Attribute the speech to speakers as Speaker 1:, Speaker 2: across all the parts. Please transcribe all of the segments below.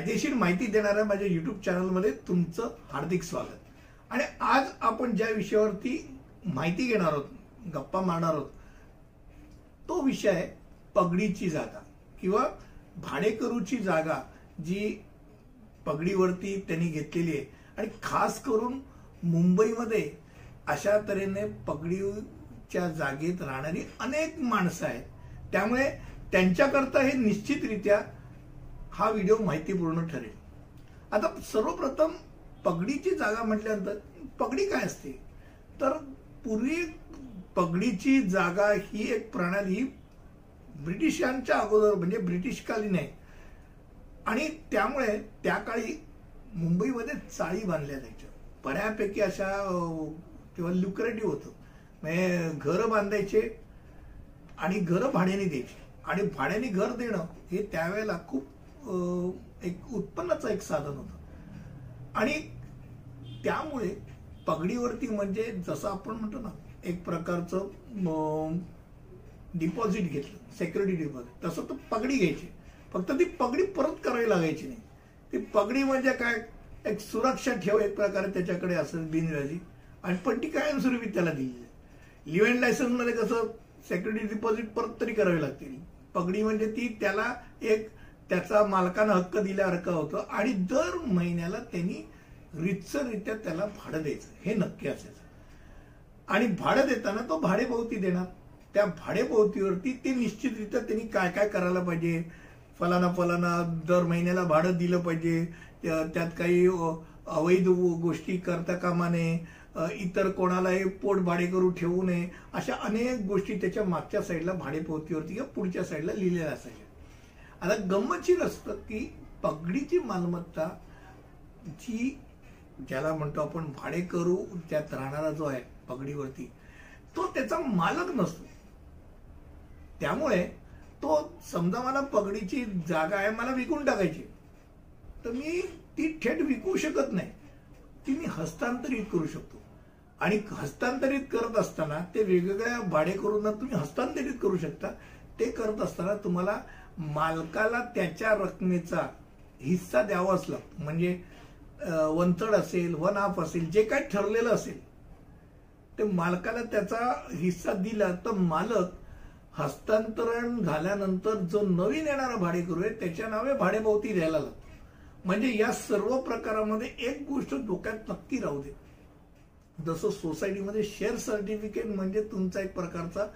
Speaker 1: कायदेशीर माहिती देणाऱ्या माझ्या युट्यूब चॅनलमध्ये तुमचं हार्दिक स्वागत. आणि आज आपण ज्या विषयावरती माहिती घेणार आहोत गप्पा मारणार आहोत तो विषय आहे पगडीची जागा किंवा भाडेकरूची जागा जी पगडीवरती त्यांनी घेतलेली आहे. आणि खास करून मुंबईमध्ये अशा तऱ्हेने पगडीच्या जागेत राहणारी अनेक माणसं आहेत. त्यामुळे त्यांच्याकरता हे निश्चितरित्या हा व्हिडिओ माहितीपूर्ण ठरेल. आता सर्वप्रथम पगडीची जागा म्हटल्यानंतर पगडी काय असते? तर पूर्वी पगडीची जागा ही एक प्रणाली ब्रिटिशांच्या अगोदर म्हणजे ब्रिटिशकालीन आहे. आणि त्यामुळे त्या काळी मुंबईमध्ये चाळी बांधल्या जायच्या. बऱ्यापैकी अशा किंवा तेव्हा लुक्रेटिव्ह होतं. म्हणजे घरं बांधायचे आणि घरं भाड्याने द्यायची. आणि भाड्याने घर देणं हे त्यावेळेला खूप एक उत्पन्नाचं एक साधन होतं. आणि त्यामुळे पगडीवरती म्हणजे जसं आपण म्हणतो ना एक प्रकारचं डिपॉझिट घेतलं सेक्युरिटी डिपॉझिट तसं तर पगडी घ्यायची. फक्त ती पगडी परत करावी लागायची नाही. ती पगडी म्हणजे काय? एक सुरक्षा ठेव एक प्रकारे त्याच्याकडे असेल बिनव्याजी. आणि पण ती कायमस्वरूपी त्याला दिली लिव्ह अँड लायसन्समध्ये कसं सेक्युरिटी डिपॉझिट परत तरी करावी लागते. पगडी म्हणजे ती त्याला एक त्याचा मालकानं हक्क दिल्यासारखं होतं आणि दर महिन्याला त्यांनी रितसररित्या त्याला भाडं द्यायचं. हे नक्की असायचं. आणि भाडं देताना तो भाडेभोवती देणार. त्या भाडेभोवतीवरती ते निश्चितरित्या त्यांनी काय काय करायला पाहिजे? फलाना फलाना दर महिन्याला भाडं दिलं पाहिजे. त्यात काही अवैध गोष्टी करता कामा नये. इतर कोणालाही पोट भाडे करू ठेवू नये. अशा अनेक गोष्टी त्याच्या मागच्या साईडला भाडेपोवतीवरती किंवा पुढच्या साईडला लिहिलेल्या असायच्या. आता गंमतशीर असतं की पगडीची मालमत्ता जी ज्याला म्हणतो आपण भाडे करू त्यात राहणारा जो आहे पगडीवरती तो त्याचा मालक नसतो. त्यामुळे तो समजा मला पगडीची जागा आहे मला विकून टाकायची तर मी ती थेट विकू शकत नाही. ती मी हस्तांतरित करू शकतो. आणि हस्तांतरित करत असताना ते वेगवेगळ्या भाडेकरूंना तुम्ही हस्तांतरित करू शकता. ते करत असताना तुम्हाला मालकाला त्याच्या रकमेचा हिस्सा द्यावाच लागतो म्हणजे वंचड असेल वन हाफ असेल जे काही ठरलेलं असेल ते मालकाला त्याचा हिस्सा दिला तर मालक हस्तांतरण झाल्यानंतर जो नवीन येणारा भाडेकरू आहे त्याच्या नावे भाडेभोवती द्यायला लागतो. म्हणजे या सर्व प्रकारामध्ये एक गोष्ट डोक्यात नक्की राहू दे. जसं सोसायटीमध्ये शेअर सर्टिफिकेट म्हणजे तुमचा एक प्रकारचा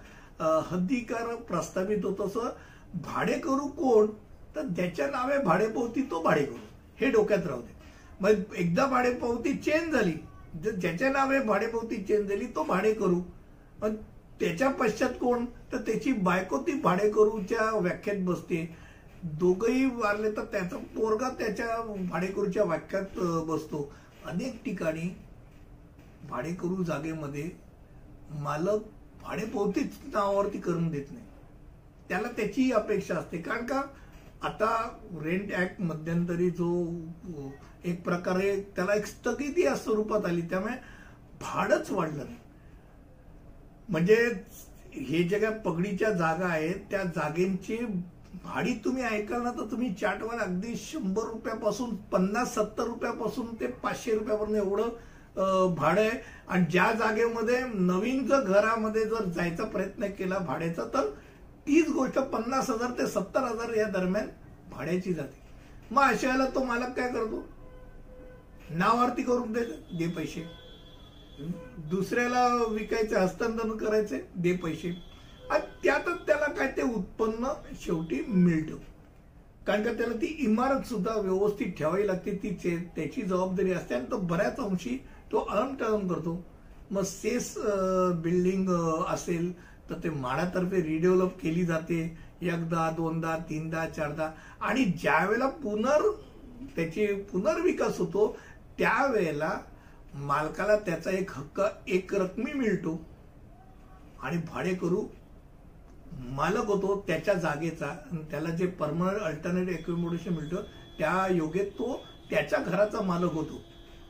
Speaker 1: हद्दीकार प्रस्थापित होतो तसं भाडेकरू कोण? तर ज्याच्या नावे भाडेपावती तो भाडेकरू हे डोक्यात राहू दे. मग एकदा भाडेपावती चेंज झाली. जर ज्याच्या नावे भाडेपावती चेंज झाली तो भाडेकरू मग त्याच्या पश्चात कोण? तर त्याची बायको ती भाडेकरूच्या व्याख्यात बसते. दोघंही वारले तर त्याचा पोरगा त्याच्या भाडेकरूच्या व्याख्यात बसतो. अनेक ठिकाणी भाडेकरू जागेमध्ये मालक भाडेपोवतीच नावावरती करून देत नाही. त्याला त्याची अपेक्षा असते. कारण का? आता रेंट ऍक्ट मध्यंतरी जो एक प्रकारे त्याला एक स्थगिती या स्वरूपात आली. त्यामुळे भाडच वाढलं नाही. म्हणजे हे जे काय पगडीच्या जागा आहेत त्या जागेंची भाडी तुम्ही ऐकाल ना तर तुम्ही चाटवर अगदी शंभर रुपयापासून पन्नास सत्तर रुपयापासून ते पाचशे रुपयापर्यंत एवढं भाडं आहे. आणि ज्या जागेमध्ये नवीन जर घरामध्ये जर जायचा प्रयत्न केला भाड्याचा तर तीच गोष्ट पन्नास हजार ते सत्तर हजार या दरम्यान भाड्याची जाते. मग अशा वेळेला तो मालक काय करतो? नावार्थी करून दे दे पैसे. दुसऱ्याला विकायचे हस्तांतरण करायचे दे पैसे. आणि त्यातच त्याला काय ते उत्पन्न शेवटी मिळतं. कारण का त्याला ती इमारत सुद्धा व्यवस्थित ठेवावी लागते. ती त्याची जबाबदारी असते आणि तो बऱ्याच अंशी तो अळमटळम करतो. मग सेस बिल्डिंग असेल तर ते म्हाडातर्फे रिडेव्हलप केली जाते. एकदा दोनदा तीनदा चारदा. आणि ज्या वेळेला पुनर् त्याची पुनर्विकास होतो त्यावेळेला मालकाला त्याचा एक हक्क एक रकमी मिळतो. आणि भाडेकरू मालक होतो त्याच्या जागेचा. आणि त्याला जे परमनंट अल्टरनेट अकोमोडेशन मिळतं त्या योगे तो त्याच्या घराचा मालक होतो.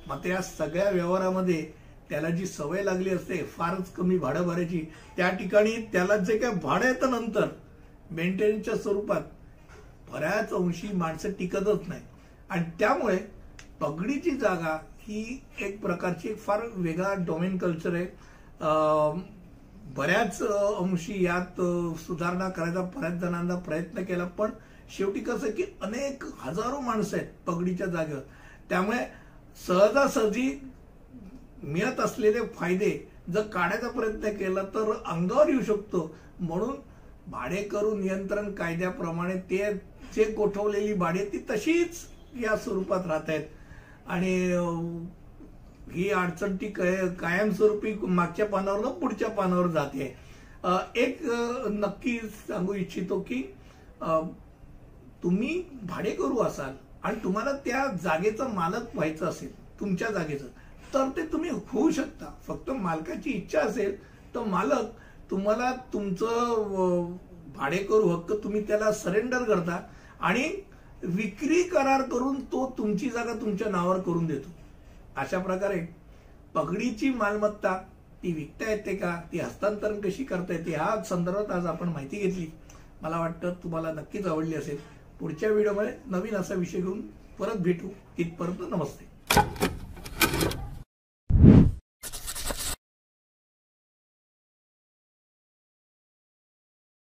Speaker 1: मात्र या सगळ्या व्यवहारामध्ये त्याला जी सवय लागली असते फारच कमी भाडं भरायची त्या ठिकाणी त्याला जे काय भाडं येतं नंतर मेंटेनन्सच्या स्वरूपात बऱ्याच अंशी माणसं टिकतच नाही. आणि त्यामुळे पगडीची जागा ही एक प्रकारची एक फार वेगळा डोमेन कल्चर आहे. बऱ्याच अंशी यात सुधारणा करायचा बऱ्याच जणांना प्रयत्न केला पण शेवटी कसं की अनेक हजारो माणसं आहेत पगडीच्या जागेवर. त्यामुळे सहजासहजी मिळत असलेले फायदे जर काढायचा प्रयत्न केला तर अंगावर येऊ शकतो. म्हणून भाडेकरू नियंत्रण कायद्याप्रमाणे ते जे गोठवलेली भाडे ती तशीच या स्वरूपात राहत आहेत. आणि ही अडचण ती काय- कायमस्वरूपी मागच्या पानावर पुढच्या पानावर जाते. एक नक्की सांगू इच्छितो की तुम्ही भाडेकरू असाल आणि तुम्हाला त्या जागेचा मालक व्हायचं असेल तुमच्या जागेचं तर ते तुम्ही होऊ शकता. फक्त मालकाची इच्छा असेल तर मालक तुम्हाला तुमचं भाडेकरू हक्क तुम्ही त्याला सरेंडर करता आणि विक्री करार करून तो तुमची जागा तुमच्या नावावर करून देतो. अशा प्रकारे पगडीची मालमत्ता ती विकता येते का ती हस्तांतरण कशी करता येते ह्या संदर्भात आज आपण माहिती घेतली. मला वाटतं तुम्हाला नक्कीच आवडली असेल. पुढच्या व्हिडिओमध्ये नवीन असा विषय घेऊन परत भेटू. तिथपर्यंत नमस्ते.